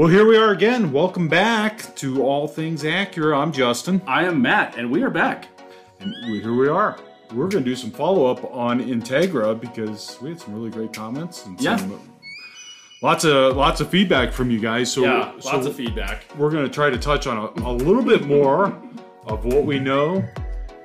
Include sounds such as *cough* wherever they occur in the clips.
Well, here we are again. Welcome back to All Things Acura. I'm Justin. I am Matt, and we are back. And we, here we are. We're going to do some follow up on Integra because we had some really great comments and Yeah. some, lots of lots of feedback from you guys. So, Yeah, so lots of feedback. we're going to try to touch on a, a little bit more of what we know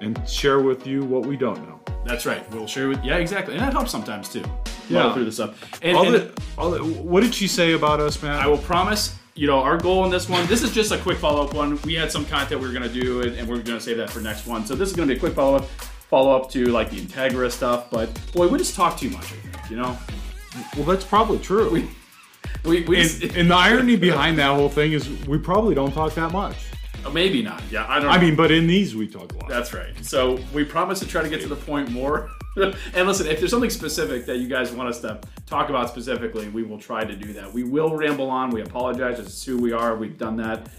and share with you what we don't know. That's right. We'll share with yeah, exactly, and that helps sometimes too. Yeah. Through this stuff. And, All and the, all the, what did she say about us, man? I will promise. You know, our goal in this one. This is just a quick follow up one. We had some content we were going to do, and, and we're going to save that for next one. So this is going to be a quick follow up, follow up to like the Integra stuff. But boy, we just talk too much. I think. You know, well, that's probably true. we we, we and, *laughs* and the irony behind that whole thing is we probably don't talk that much. Uh, maybe not. Yeah, I don't. I know. mean, but in these we talk a lot. That's right. So we promise to try to get to the point more. *laughs* *laughs* and listen, if there's something specific that you guys want us to talk about specifically, we will try to do that. We will ramble on. We apologize. It's who we are. We've done that.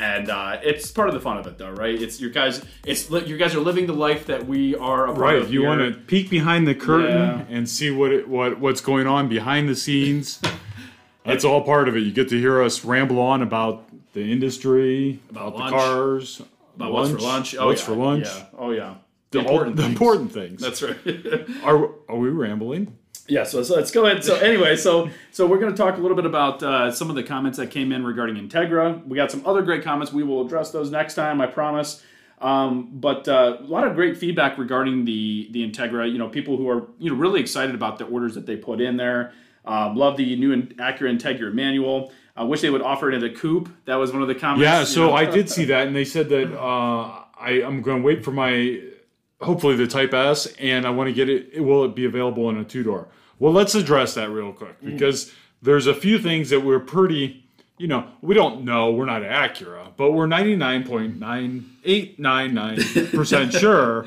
And uh, it's part of the fun of it, though, right? It's your guys. It's you guys are living the life that we are a Right, you want to peek behind the curtain Yeah. and see what it, what what's going on behind the scenes. *laughs* That's all part of it. You get to hear us ramble on about the industry, about, lunch, the cars, about what's for lunch. Oh, what's yeah. for lunch, Yeah. Oh yeah. The, all- the important things. That's right. *laughs* are are we rambling? Yeah, so, so let's go ahead. So anyway, so so we're going to talk a little bit about uh, some of the comments that came in regarding Integra. We got some other great comments. We will address those next time, I promise. Um, but uh, a lot of great feedback regarding the the Integra. You know, people who are you know really excited about the orders that they put in there. Um, love the new Acura Integra manual. I wish they would offer it in a coupe. That was one of the comments. Yeah, you so know. I did see that, and they said that uh, I I'm going to wait for my hopefully the Type S, and I want to get it. Will it be available in a two door? Well, let's address that real quick Mm. because there's a few things that we're pretty. You know, we don't know. We're not Acura, but we're 99.9899% *laughs* sure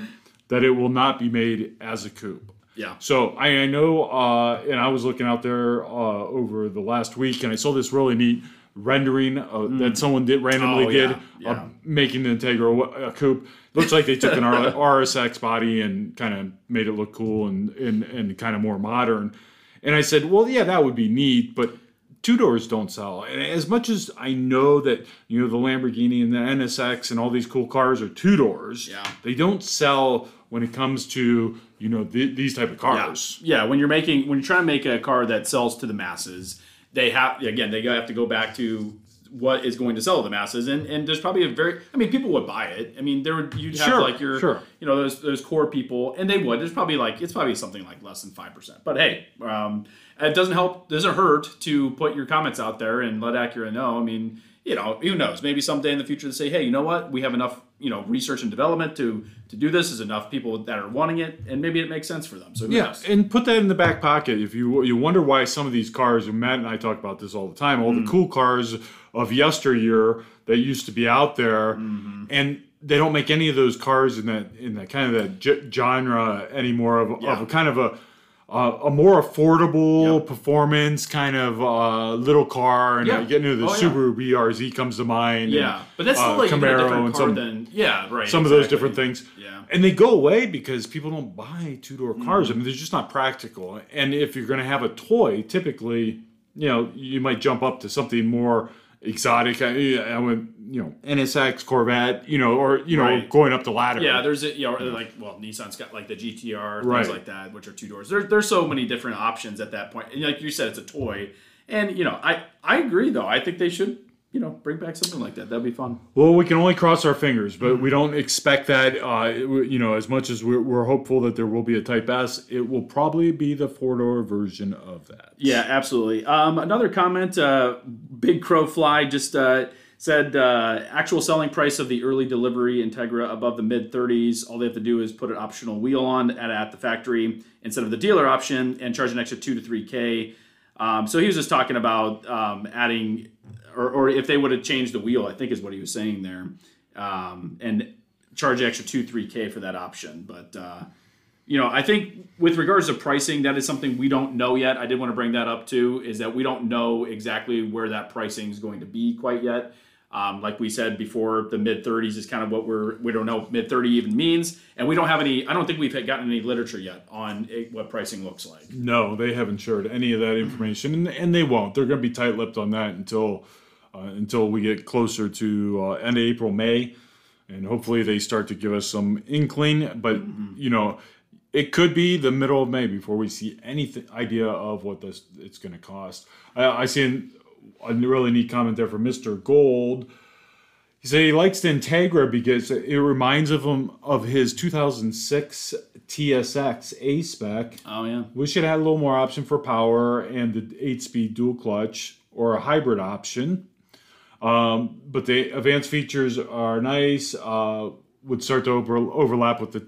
that it will not be made as a coupe. Yeah. So I, I know, uh, and I was looking out there uh, over the last week, and I saw this really neat rendering uh, hmm. that someone did randomly Oh, did yeah, uh, yeah. of making the Integra a uh, coupe. Looks like they took an R- *laughs* RSX body and kind of made it look cool and, and and kind of more modern. And I said, well, yeah, that would be neat, but two doors don't sell. And as much as I know that you know the Lamborghini and the NSX and all these cool cars are two doors, Yeah. they don't sell when it comes to you know th- these type of cars. Yeah, when you're making when you're trying to make a car that sells to the masses, they have again they have to go back to what is going to sell to the masses, and and there's probably a very I mean people would buy it. I mean there would you'd have Sure, like your sure. you know those those core people, and they would. There's probably like it's probably something like less than five percent. But hey, um, it doesn't help doesn't hurt to put your comments out there and let Acura know. I mean. You know, who knows? Maybe someday in the future they say, "Hey, you know what? We have enough, you know, research and development to to do this. Is enough people that are wanting it, and maybe it makes sense for them." So Yeah, knows? and put that in the back pocket. If you you wonder why some of these cars, and Matt and I talk about this all the time, all Mm. the cool cars of yesteryear that used to be out there, Mm-hmm. and they don't make any of those cars in that in that kind of that ge- genre anymore of, Yeah. of a kind of a uh, a more affordable Yep. performance kind of uh, little car, and Yeah. uh, getting into the Oh, yeah. Subaru BRZ comes to mind. Yeah, and, but that's still uh, like even a Camaro different and some than yeah, right. some of those different things. Yeah. And they go away because people don't buy two door Mm-hmm. cars. I mean, they're just not practical. And if you're going to have a toy, typically, you know, you might jump up to something more exotic. I, I went, you know, NSX, Corvette, you know, or, you know, Right. going up the ladder. Yeah, there's a, you know like well Nissan's got like the GTR things Right. like that, which are two doors. There, there's so many different options at that point. And like you said, it's a toy. And you know, I I agree though. I think they should you know bring back something like that. That'd be fun. Well, we can only cross our fingers, but we don't expect that. Uh, you know, as much as we're, we're hopeful that there will be a Type S, it will probably be the four door version of that. Yeah, absolutely. Um, another comment, uh, Big Crow Fly just uh, said uh, actual selling price of the early delivery Integra above the mid 30s. All they have to do is put an optional wheel on at, at the factory instead of the dealer option and charge an extra two to three k. Um, so he was just talking about um, adding, or, or if they would have changed the wheel, I think is what he was saying there, um, and charge extra two three k for that option. But uh, you know, I think with regards to pricing, that is something we don't know yet. I did want to bring that up too, is that we don't know exactly where that pricing is going to be quite yet. Um, like we said before, the mid 30s is kind of what we're we don't know mid 30 even means, and we don't have any. I don't think we've gotten any literature yet on it, what pricing looks like. No, they haven't shared any of that information, and, and they won't. They're going to be tight lipped on that until until we get closer to uh, end of April, May, and hopefully they start to give us some inkling. But you know, it could be the middle of May before we see any th- idea of what this it's going to cost. I, I see an, a really neat comment there from Mister Gold. He said he likes the Integra because it reminds of him of his 2006 TSX A spec. Oh yeah. Wish it had a little more option for power and the eight-speed dual clutch or a hybrid option. Um, but the advanced features are nice. Uh, would start to over, overlap with the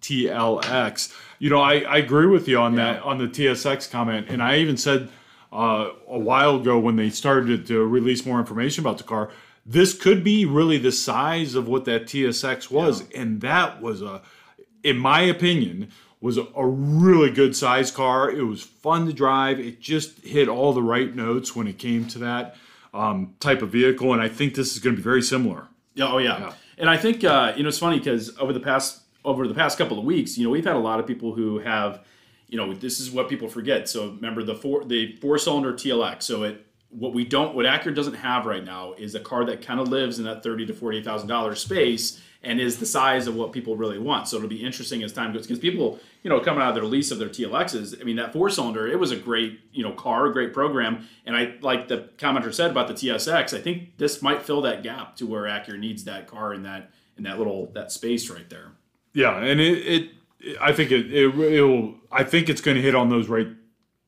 TLX. You know, I, I agree with you on that on the TSX comment, and I even said uh, a while ago when they started to release more information about the car, this could be really the size of what that TSX was, and that was a, in my opinion, was a, a really good size car. It was fun to drive. It just hit all the right notes when it came to that um, type of vehicle, and I think this is going to be very similar. Yeah, oh yeah. And I think uh, you know it's funny because over the past over the past couple of weeks, you know, we've had a lot of people who have, you know, this is what people forget. So remember the four the four cylinder TLX. So it what we don't what Acura doesn't have right now is a car that kind of lives in that thirty to forty thousand dollars space and is the size of what people really want. So it'll be interesting as time goes because people, you know, coming out of their lease of their TLXs. I mean, that four cylinder, it was a great, you know, car, a great program. And I like the commenter said about the TSX. I think this might fill that gap to where Acura needs that car in that in that little that space right there. Yeah, and it, it I think it, it will I think it's going to hit on those right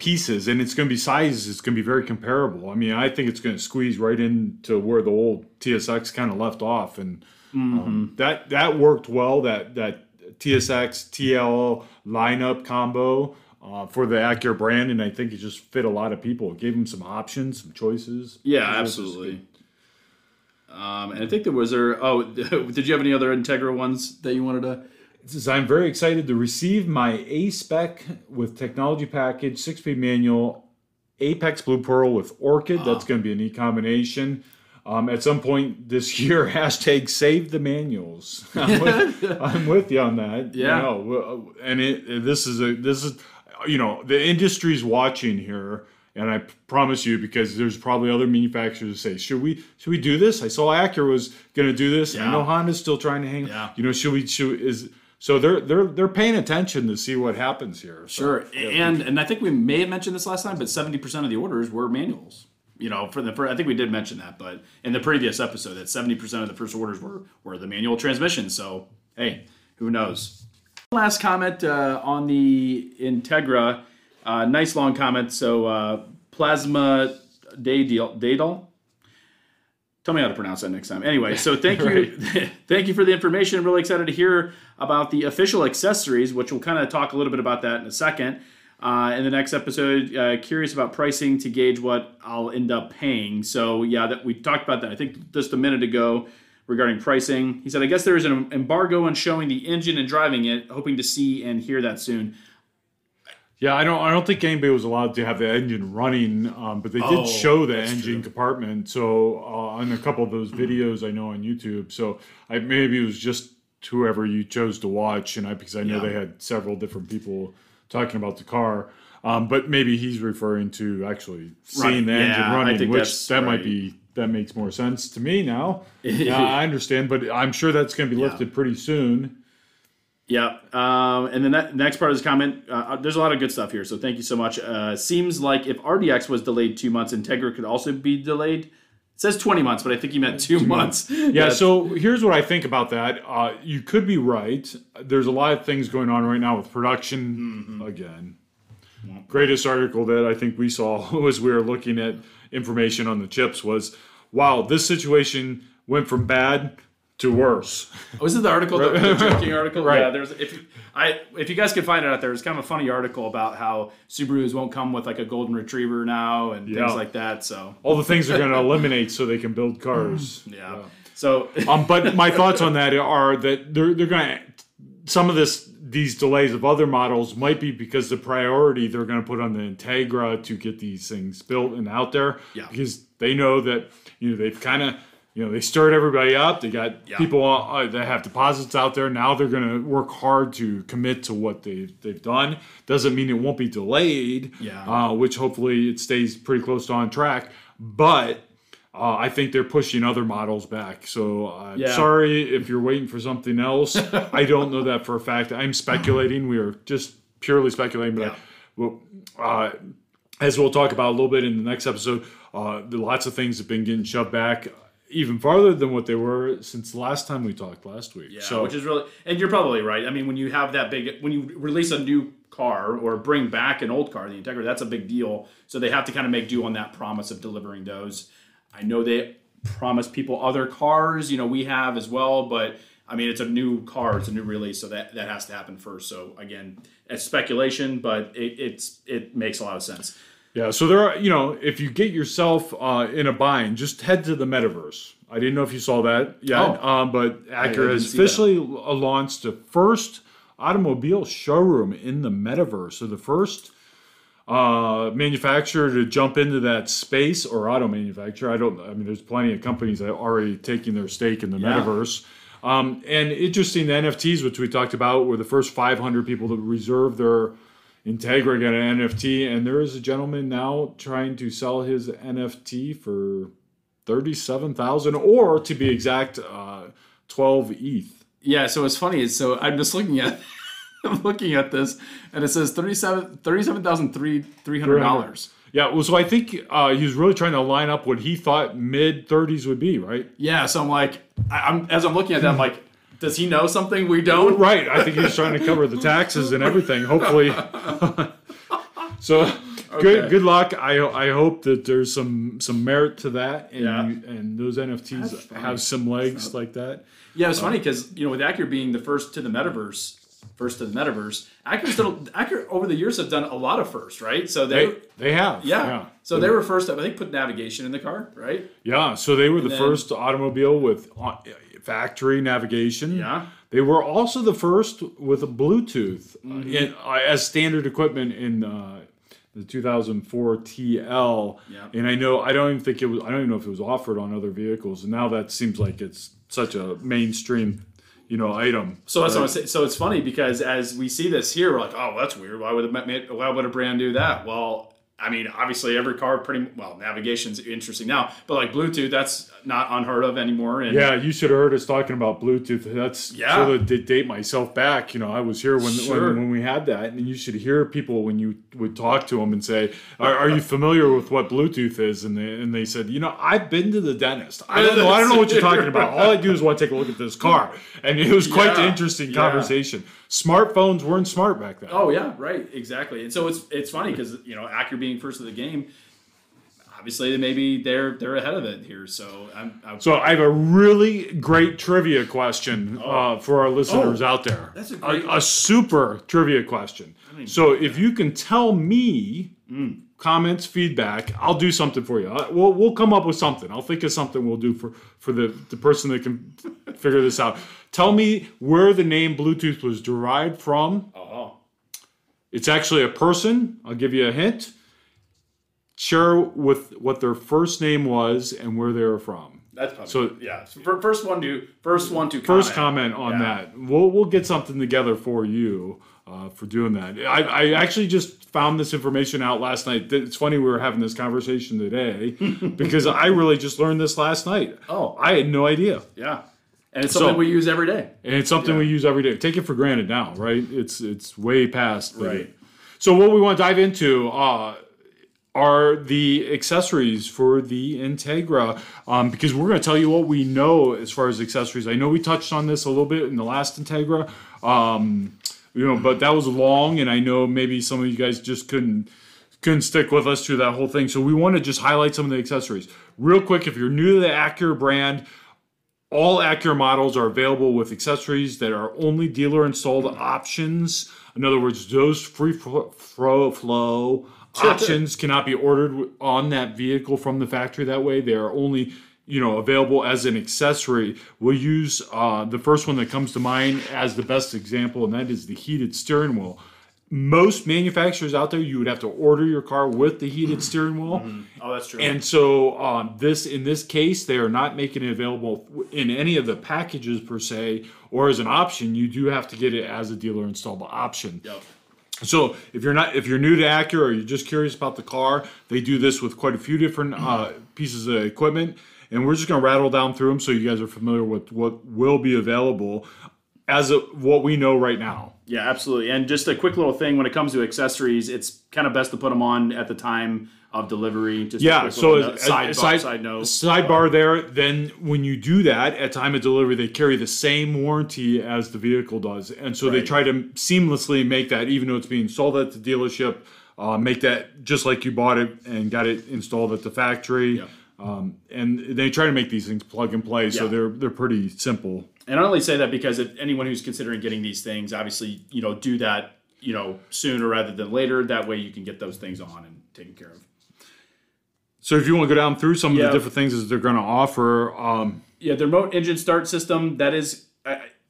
pieces, and it's going to be sizes. It's going to be very comparable. I mean, I think it's going to squeeze right into where the old TSX kind of left off, and um, that that worked well. That that TSX TL lineup combo. Uh, for the Acura brand, and I think it just fit a lot of people. It gave them some options, some choices. Yeah, absolutely. Um, and I think there was there. Oh, *laughs* did you have any other Integra ones that you wanted to? Says, I'm very excited to receive my A spec with technology package, six speed manual, Apex Blue Pearl with Orchid. That's going to be a neat combination. Um, at some point this *laughs* year, hashtag save the manuals. *laughs* I'm with, *laughs* I'm with you on that. you Yeah. know, and it, this is a this is you know the industry's watching here, and I promise you because there's probably other manufacturers that say, should we should we do this? I saw Acura was going to do this. Yeah. I know Honda's still trying to hang. Yeah. You know, should we should is so they're they're they're paying attention to see what happens here. So, Sure, and and I think we may have mentioned this last time, but seventy percent of the orders were manuals. You know, for the for, I think we did mention that, but in the previous episode, that seventy percent of the first orders were were the manual transmission. So hey, who knows? Last comment uh, on the Integra, uh, nice long comment. So uh, Plasma Daydal, Daydal. Tell me how to pronounce that next time. Anyway, so thank *laughs* you, *laughs* thank you for the information. I'm really excited to hear about the official accessories, which we'll kind of talk a little bit about that in a second. Uh, in the next episode, uh, curious about pricing to gauge what I'll end up paying. So yeah, that we talked about that. I think just a minute ago regarding pricing. He said, I guess there is an embargo on showing the engine and driving it. Hoping to see and hear that soon. Yeah, I don't I don't think anybody was allowed to have the engine running, um, but they did Oh, show the engine true. compartment. So uh, on a couple of those videos I know on YouTube. So I maybe it was just whoever you chose to watch, and I because I know Yeah. they had several different people talking about the car. Um, but maybe he's referring to actually seeing Running. the engine Yeah, running, which that might be that makes more sense to me now. *laughs* Yeah, I understand, but I'm sure that's going to be lifted pretty soon. Yeah. Um, and then that next part of his comment, uh, there's a lot of good stuff here. So thank you so much. Uh, seems like if RDX was delayed two months, Integra could also be delayed. It says 20 months, but I think he meant two, months. Yeah, so here's what I think about that. Uh, you could be right. There's a lot of things going on right now with production. Again, greatest article that I think we saw *laughs* as we were looking at information on the chips was, wow, this situation went from bad to worse. Was it the article, the, the *laughs* drinking article? Right. Yeah, there's if you, I if you guys can find it out there, it's kind of a funny article about how Subarus won't come with like a golden retriever now and Yeah. things like that. So All the things are going to eliminate so they can build cars. *laughs* yeah. So *laughs* um, but my thoughts on that are that they're they're going to some of this these delays of other models might be because the priority they're going to put on the Integra to get these things built and out there Yeah. because they know that you know they've kind of you know they stirred everybody up they got Yeah. people uh, that have deposits out there now they're going to work hard to commit to what they they've done doesn't mean it won't be delayed Yeah. uh, which hopefully it stays pretty close to on track but Uh, I think they're pushing other models back. So uh, Yeah. sorry if you're waiting for something else. *laughs* I don't know that for a fact. I'm speculating. We are just purely speculating. But I, well, uh, as we'll talk about a little bit in the next episode, uh, lots of things have been getting shoved back even farther than what they were since the last time we talked last week. Yeah, so which is really, and you're probably right. I mean, when you have that big, when you release a new car or bring back an old car, the Integra, that's a big deal. So they have to kind of make do on that promise of delivering those. I know they promise people other cars, you know, we have as well, but I mean, it's a new car, it's a new release, so that that has to happen first. So again, it's speculation, but it, it's it makes a lot of sense. Yeah, so there are, you know, if you get yourself uh, in a bind, just head to the metaverse. I didn't know if you saw that yet, Oh. um, but Acura has officially launched the first automobile showroom in the metaverse. So the first uh, manufacturer to jump into that space or auto manufacturer. I don't. I mean, there's plenty of companies that are already taking their stake in the Yeah. metaverse. Um, and interesting, the NFTs, which we talked about, were the first 500 people to reserve their Integra got an NFT, and there is a gentleman now trying to sell his NFT for thirty-seven thousand, or to be exact, uh, twelve ETH. Yeah, so it's funny so I'm just looking at *laughs* I'm looking at this and it says 37 37,300. dollars Yeah, well, so I think uh, he was really trying to line up what he thought mid thirties would be, right? Yeah, so I'm like, I, I'm as I'm looking at that, I'm like, does he know something we don't? Right. I think he's trying to cover the taxes and everything. Hopefully. *laughs* so good. Okay. Good luck. I I hope that there's some some merit to that, and Yeah. you, and those NFTs have some legs like that. Yeah, it's funny because you know with Acura being the first to the metaverse, first to the metaverse, Acura's done Acura over the years have done a lot of firsts, right? So they, They they have. yeah. Yeah. So they were first. I think put navigation in the car, right? Yeah, so they were the then- first automobile with uh, factory navigation. Yeah. They were also the first with a Bluetooth uh, Mm-hmm. in, uh, as standard equipment in uh, the 2004 TL. Yeah. And I know I don't even think it was I don't even know if it was offered on other vehicles. And now that seems like it's such a mainstream, you know, item. So that's Right. what I'm saying. So it's funny because as we see this here, we're like, oh, that's weird. Why would a, why would a brand do that? Well, I mean, obviously every car pretty well navigation's interesting now, but like Bluetooth, that's not unheard of anymore. And Yeah, you should have heard us talking about Bluetooth. That's Yeah. sort of to date myself back. You know, I was here when, Sure. when when we had that, and you should hear people when you would talk to them and say, "Are, are you familiar with what Bluetooth is?" And they and they said, "You know, I've been to the dentist. I don't know. I don't know what you're talking about. All I do is want to take a look at this car." And it was quite an Yeah. interesting Yeah. conversation. Smartphones weren't smart back then. Oh yeah, right, exactly. And so it's it's funny because you know Acura being first of the game, obviously maybe they're they're ahead of it here. So I'm, I'm So I have a really great trivia question uh, for our listeners Oh, out there. that's a great a, super trivia question. So if you can tell me Mm. comments, feedback, I'll do something for you. Uh, We'll we'll come up with something. I'll think of something we'll do for for the the person that can figure this out. Tell me where the name Bluetooth was derived from. oh It's actually a person. I'll give you a hint. Share with what their first name was and where they were from. that's probably So- yeah. So first one to first one to First comment. comment on Yeah. that. We'll we'll get something together for you uh, for doing that. I, I actually just found this information out last night. It's funny we were having this conversation today *laughs* because I really just learned this last night. Oh. I had no idea, Yeah, and it's something So- we use every day. and it's something Yeah. we use every day. Take it for granted now, right? It's it's way past Right. So what we want to dive into. Uh, are the accessories for the Integra um, because we're going to tell you what we know as far as accessories. I know we touched on this a little bit in the last Integra, um, you know, but that was long, and I know maybe some of you guys just couldn't couldn't stick with us through that whole thing. So we want to just highlight some of the accessories real quick. If you're new to the Acura brand, all Acura models are available with accessories that are only dealer installed options. In other words, those free flo- fro- flow options cannot be ordered on that vehicle from the factory that way. They are only you know available as an accessory. We'll use uh, the first one that comes to mind as the best example, and that is the heated steering wheel. Most manufacturers out there, you would have to order your car with the heated steering wheel. Oh, that's true. And so um, this in this case, they are not making it available in any of the packages per se, or as an option. You do have to get it as a dealer installable option. Yep. So if you're not if you're new to Acura or you're just curious about the car, they do this with quite a few different uh, pieces of equipment, and we're just to rattle down through them so you guys are familiar with what will be available as of what we know right now. Yeah, absolutely. And just a quick little thing when it comes to accessories, it's kind of best to put them on at the time of delivery. Just Yeah, so side, as- side, side- note. Sidebar there. Then when you do that at time of delivery, they carry the same warranty as the vehicle does, and so they try to seamlessly make that, even though it's being sold at the dealership, uh, make that just like you bought it and got it installed at the factory. Yeah. Um, and they try to make these things plug and play, so they're they're pretty simple. And I only say that because if anyone who's considering getting these things, obviously, you know, do that, you know, sooner rather than later. That way you can get those things on and taken care of. So if you want to go down through some of the different things that they're going to offer, um, Yeah, the remote engine start system, that is,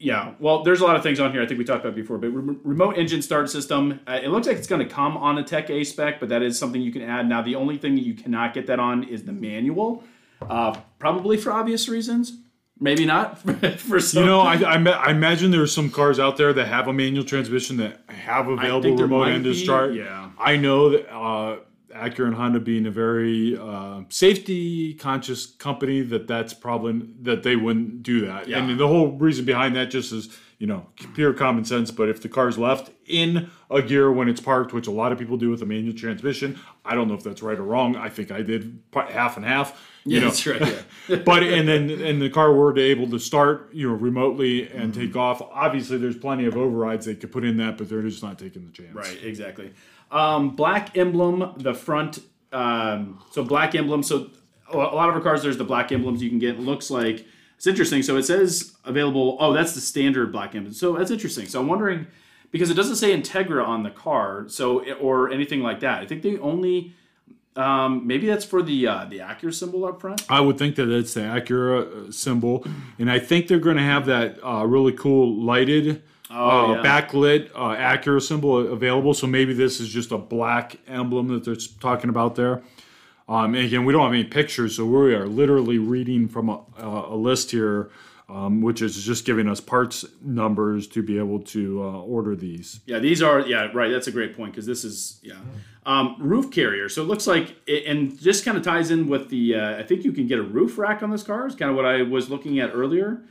yeah, well, there's a lot of things on here I think we talked about before, but re- remote engine start system, uh, it looks like it's going to come on a Tech A spec, but that is something you can add. Now, the only thing that you cannot get that on is the manual, uh, probably for obvious reasons. Maybe not *laughs* for some. You know, I, I, ma- I imagine there are some cars out there that have a manual transmission that have available remote engine start. yeah. I know that uh, Acura and Honda being a very uh, safety conscious company, that that's probably that they wouldn't do that. Yeah. And the whole reason behind that just is you know pure common sense. But if the car's left in a gear when it's parked, which a lot of people do with a manual transmission, I don't know if that's right or wrong. I think I did half and half. You yeah, know, that's right. Yeah. *laughs* but and then and the car were able to start you know remotely and take off obviously there's plenty of overrides they could put in that but they're just not taking the chance Right, exactly. Um, black emblem, the front. Um, so black emblem. So a lot of our cars, there's the black emblems you can get. It looks like it's interesting. So it says available. Oh, that's the standard black emblem. So that's interesting. So I'm wondering because it doesn't say Integra on the car, so or anything like that. I think they only. Um, maybe that's for the uh, the Acura symbol up front. i would think that it's the acura uh, symbol and i think they're going to have that uh, really cool lighted Oh, uh, yeah. backlit uh, acura symbol available so maybe this is just a black emblem that they're talking about there um, and again we don't have any pictures so we are literally reading from a, a list here um, which is just giving us parts numbers to be able to uh, order these Yeah, these are yeah right. That's a great point because this is yeah um, roof carrier. So it looks like it, and just kind of ties in with the. Uh, I think you can get a roof rack on this car. Is kind of what I was looking at earlier.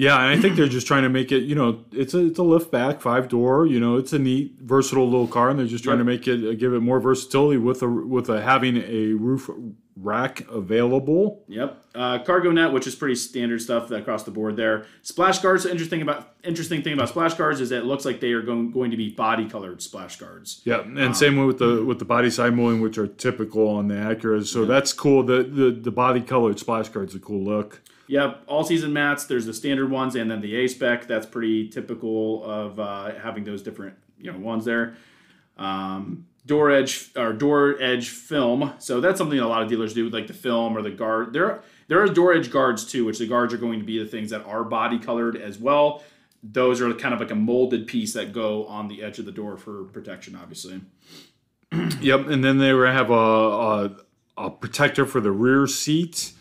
Yeah, and I think they're just trying to make it. You know, it's a it's a lift back five door. You know, it's a neat, versatile little car, and they're just trying to make it uh, give it more versatility with a with a having a roof rack available. Yep. Uh, cargo net, which is pretty standard stuff across the board there. Splash guards. Interesting about interesting thing about splash guards is that it looks like they are going going to be body colored splash guards. Yeah, and same way with the with the body side molding, which are typical on the Acuras. So that's cool. The the the body colored splash guard's a cool look. Yep, all season mats. There's the standard ones, and then the A spec. That's pretty typical of uh, having those different you know ones there. Um, door edge or door edge film. So that's something a lot of dealers do, like the film or the guard. There there are door edge guards too, which the guards are going to be the things that are body colored as well. Those are kind of like a molded piece that go on the edge of the door for protection, obviously. Yep, and then they have a a, a protector for the rear seat.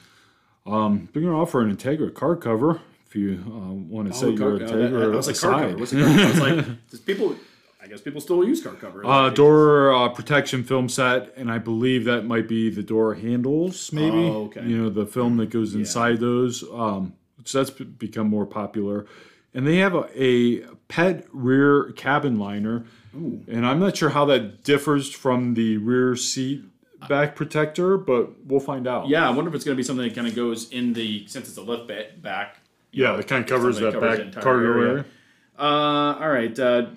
Um, they're gonna offer an Integra car cover if you uh, want to set your car, uh, Integra I was like car cover. What's a car cover? I was like, *laughs* does people. I guess people still use car cover. Uh, door uh, protection film set, and I believe that might be the door handles, maybe. Oh, okay. You know, the film that goes inside those. Um, so that's become more popular. And they have a, a pet rear cabin liner, and I'm not sure how that differs from the rear seat back protector, but we'll find out. Yeah, I wonder if it's going to be something that kind of goes in the since it's a lift ba- back. yeah, it kind of covers that covers back cargo area. area. Uh, all right, uh,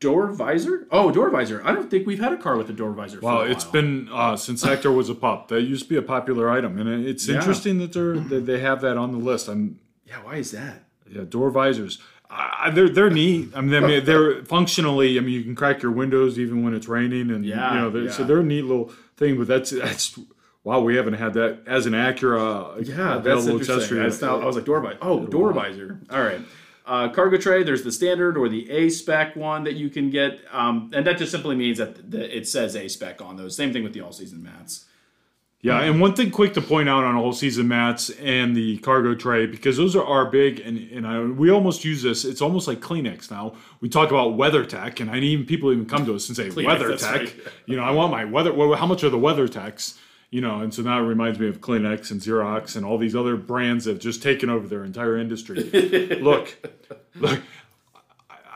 door visor. Oh, door visor. I don't think we've had a car with a door visor. A it's been uh, since Hector was a pup. That used to be a popular item, and it's Yeah. interesting that they're that they have that on the list. I'm Yeah, why is that? Yeah, door visors. Uh, they're they're neat. I mean, I mean, they're *laughs* functionally. I mean, you can crack your windows even when it's raining, and Yeah, you know, they're, so they're a neat little thing. But that's that's wow, we haven't had that as an Acura. Yeah, that's interesting. That's not- I was like door visor. Oh, door visor. All right. Uh, cargo tray. There's the standard or the A spec one that you can get, um, and that just simply means that the, it says A spec on those. Same thing with the all season mats. Yeah, and one thing quick to point out on all season mats and the cargo tray because those are, our big and and I, we almost use this. It's almost like Kleenex now. We talk about WeatherTech, and I even people even come to us and say Kleenex, WeatherTech. right. *laughs* You know, I want my weather. Well, how much are the WeatherTechs? You know, and so now it reminds me of Kleenex and Xerox and all these other brands that have just taken over their entire industry. *laughs* look, look.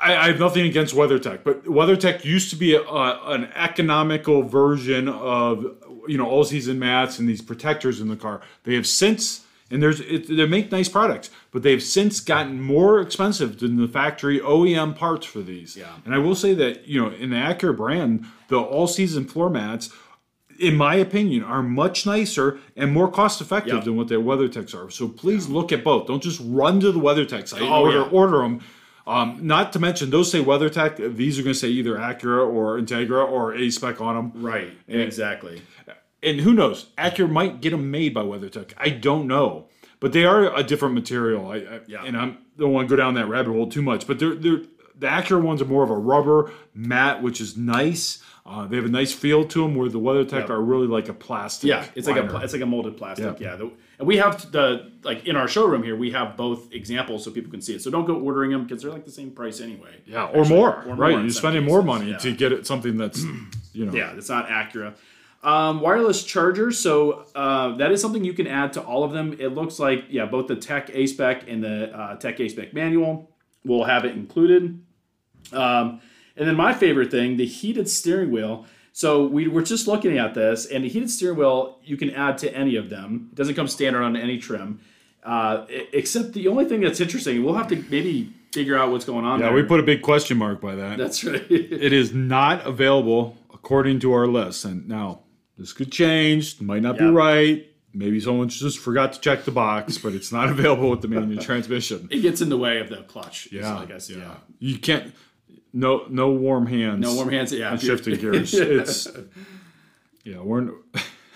I, I have nothing against WeatherTech, but WeatherTech used to be a, a, an economical version of you know all season mats and these protectors in the car. They have since and there's it, they make nice products, but they've since gotten more expensive than the factory OEM parts for these. Yeah. And I will say that you know in the Acura brand, the all season floor mats. In my opinion, are much nicer and more cost effective than what their WeatherTechs are. So please look at both. Don't just run to the WeatherTech site. Oh, order yeah. order them. Um, not to mention those say WeatherTech. These are going to say either Acura or Integra or A spec on them. Right. Exactly. And who knows? Acura might get them made by WeatherTech. I don't know, but they are a different material. I, I Yeah. and I don't want to go down that rabbit hole too much. But they're, they're the Acura ones are more of a rubber matte, which is nice. Uh, they have a nice feel to them, where the WeatherTech Yep. are really like a plastic. Yeah, it's like a liner. pla- it's like a molded plastic. Yeah. The, and we have the like in our showroom here. We have both examples so people can see it. So don't go ordering them because they're like the same price anyway. yeah, or Actually, more. or more right, in you're some spending more cases, money yeah. to get it something that's you know. Yeah, it's not Acura. Um, wireless charger. So uh, that is something you can add to all of them. It looks like yeah, both the Tech A spec and the uh, Tech A spec manual will have it included. Um, and then my favorite thing, the heated steering wheel. So we were just looking at this, and the heated steering wheel you can add to any of them. It doesn't come standard on any trim, uh, except the only thing that's interesting. We'll have to maybe figure out what's going on. Yeah, there. we put a big question mark by that. That's right. It is not available according to our list. And now this could change, might not be right. Maybe someone just forgot to check the box, but it's not *laughs* available with the manual transmission. it gets in the way of the clutch. Yeah, I guess. Yeah. yeah. You can't. No, no warm hands. No warm hands. Yeah. shifting gears. *laughs* It's yeah, we're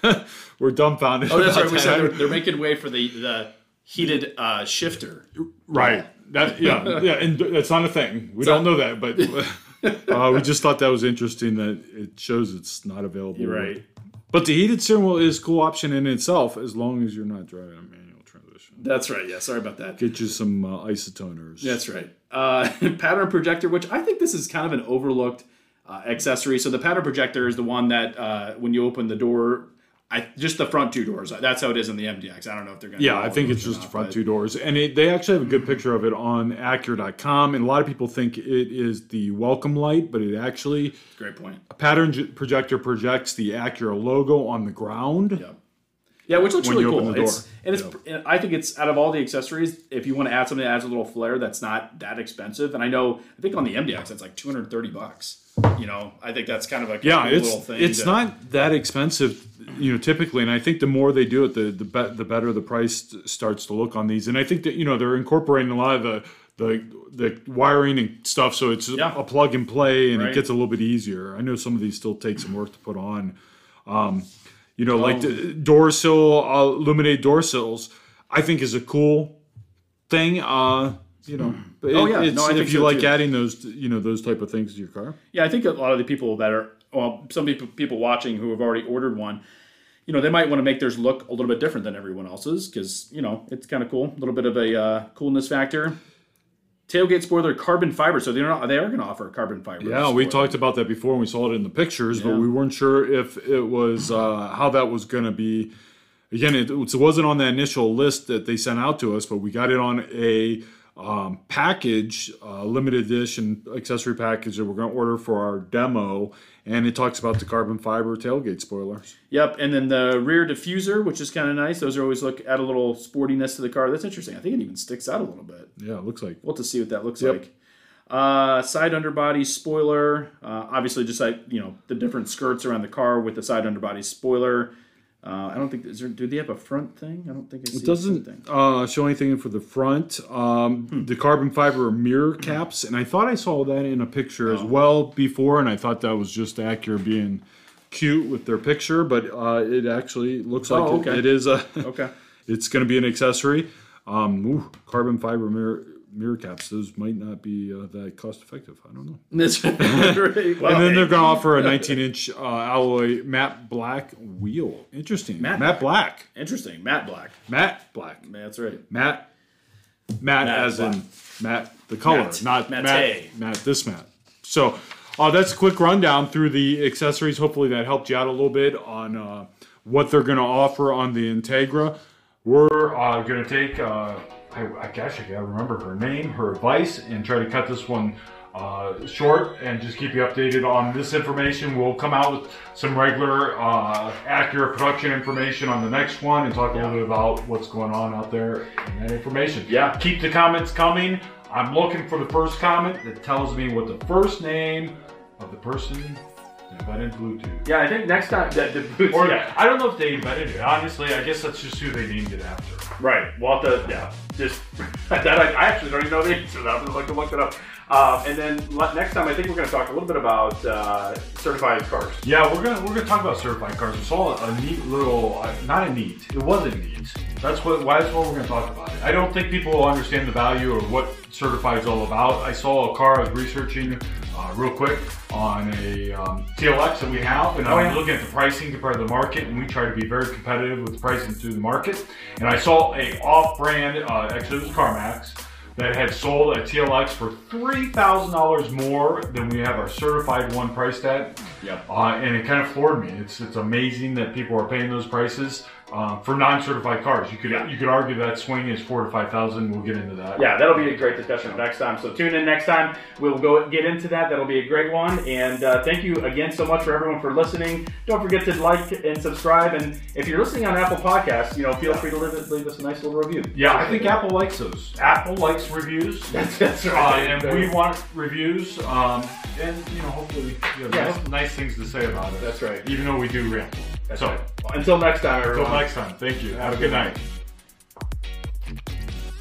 *laughs* we're dumbfounded. Oh, that's right. We said they're, they're making way for the the heated uh, shifter. Right. That yeah yeah, and that's not a thing. We don't know that, but *laughs* uh, we just thought that was interesting that it shows it's not available. You're right. But the heated steering wheel is a cool option in itself, as long as you're not driving a manual transmission. That's right. Yeah. Sorry about that. Get you some uh, isotoners. That's right. Uh, *laughs* pattern projector, which I think this is kind of an overlooked uh, accessory. So the pattern projector is the one that uh, when you open the door, I just the front two doors. That's how it is in the MDX. I don't know if they're going. to Yeah, I think it's just the front two doors, and it, they actually have a good picture of it on Acura.com. And a lot of people think it is the welcome light, but it actually Great point. a pattern projector projects the Acura logo on the ground. Yeah. Yeah, which looks really cool. It's, and it's, and I think it's out of all the accessories, if you want to add something that adds a little flair, that's not that expensive. And I know, I think on the MDX, it's like 230 bucks. You know, I think that's kind of a Yeah, cool it's little thing. it's to- not that expensive, you know, typically. And I think the more they do it, the the, be- the better the price starts to look on these. And I think that you know they're incorporating a lot of the the the wiring and stuff, so it's Yeah. a plug and play, and Right. it gets a little bit easier. I know some of these still take some work to put on. Um, you know, like Oh. the door sill, uh, illuminated door sills, I think is a cool thing. Uh, you know, but Oh, yeah. it's, No, I if you so, like too. adding those, you know, those type of things to your car. Yeah, I think a lot of the people that are, well, some people people watching who have already ordered one, you know, they might want to make theirs look a little bit different than everyone else's because you know it's kind of cool, a little bit of a uh, coolness factor. Tailgate spoiler, carbon fiber. So they're not, they are going to offer carbon fiber. Yeah, we talked about that before and we saw it in the pictures, but we weren't sure if it was uh, how that was going to be. Again, it, it wasn't on the initial list that they sent out to us, but we got it on a um, package, uh, limited edition accessory package that we're going to order for our demo, and it talks about the carbon fiber tailgate spoilers. Yep, and then the rear diffuser, which is kind of nice. Those are always look add a little sportiness to the car. That's interesting. I think it even sticks out a little bit. Yeah, it looks like. We'll have to see what that looks Yep. like. Uh, side underbody spoiler. Uh, obviously, just like you know the different skirts around the car with the side underbody spoiler. Uh, I don't think is there. Do they have a front thing? I don't think I see It doesn't a front thing. uh, show anything for the front. Um, Hmm. The carbon fiber mirror caps, and I thought I saw that in a picture Oh. as well before, and I thought that was just Acura being cute with their picture, but uh, it actually looks like Oh, it- okay. it is a. Okay. *laughs* it's going to be an accessory. Um, ooh, carbon fiber mirror mirror caps, those might not be uh, that cost effective. I don't know. *laughs* That's *laughs* right. Well, and then hey, they're going to offer a 19 inch uh, alloy matte black wheel. Interesting. Matte Matte, black. interesting. Matte black. Matte black. That's right. Matte. Matte, Matte as black. in matte the color, Matte. not Matte. matte. Matte this matte. So uh, that's a quick rundown through the accessories. Hopefully that helped you out a little bit on uh, what they're going to offer on the Integra. We're uh, going to take, uh, I, I guess I gotta remember her name, her advice, and try to cut this one uh, short and just keep you updated on this information. We'll come out with some regular, uh, accurate production information on the next one and talk a little bit about what's going on out there and that information. Yeah. Keep the comments coming. I'm looking for the first comment that tells me what the first name of the person invented Bluetooth. Yeah, I think next time the, the boots. Or yeah. I don't know if they invented it. Honestly, I guess that's just who they named it after. Right. Well, the yeah, just *laughs* that I, I actually don't even know the answer to that. I'm just like to look it up. Um, and then le- next time, I think we're going to talk a little bit about uh, certified cars. Yeah, we're gonna we're gonna talk about certified cars. We saw a neat little, uh, not a neat. It wasn't neat. That's what. Why that's what we're gonna talk about it. I don't think people will understand the value or what certified is all about. I saw a car I was researching uh, real quick on a um, TLX that we have, and I was yeah. looking at the pricing compared to the market, and we try to be very competitive with the pricing through the market. And I saw a off-brand, uh, actually it was CarMax that had sold a TLX for three thousand dollars more than we have our certified one priced at. Yep. Uh, and it kind of floored me. It's it's amazing that people are paying those prices uh, for non-certified cars. You could Yeah. you could argue that swing is four to five thousand. We'll get into that. Yeah, that'll be a great discussion next time. So tune in next time. We'll go get into that. That'll be a great one. And uh, thank you again so much for everyone for listening. Don't forget to like and subscribe. And if you're listening on Apple Podcasts, you know, feel free to leave, leave us a nice little review. Yeah, I think Apple likes those. Apple likes reviews. *laughs* That's, that's Uh, right. and we want reviews, um, and you know, hopefully, you have Yeah. nice, nice things to say about it. That's right. Even though we do ramble. That's so, right. Until next time, everyone. until next time, thank you. Have a good night.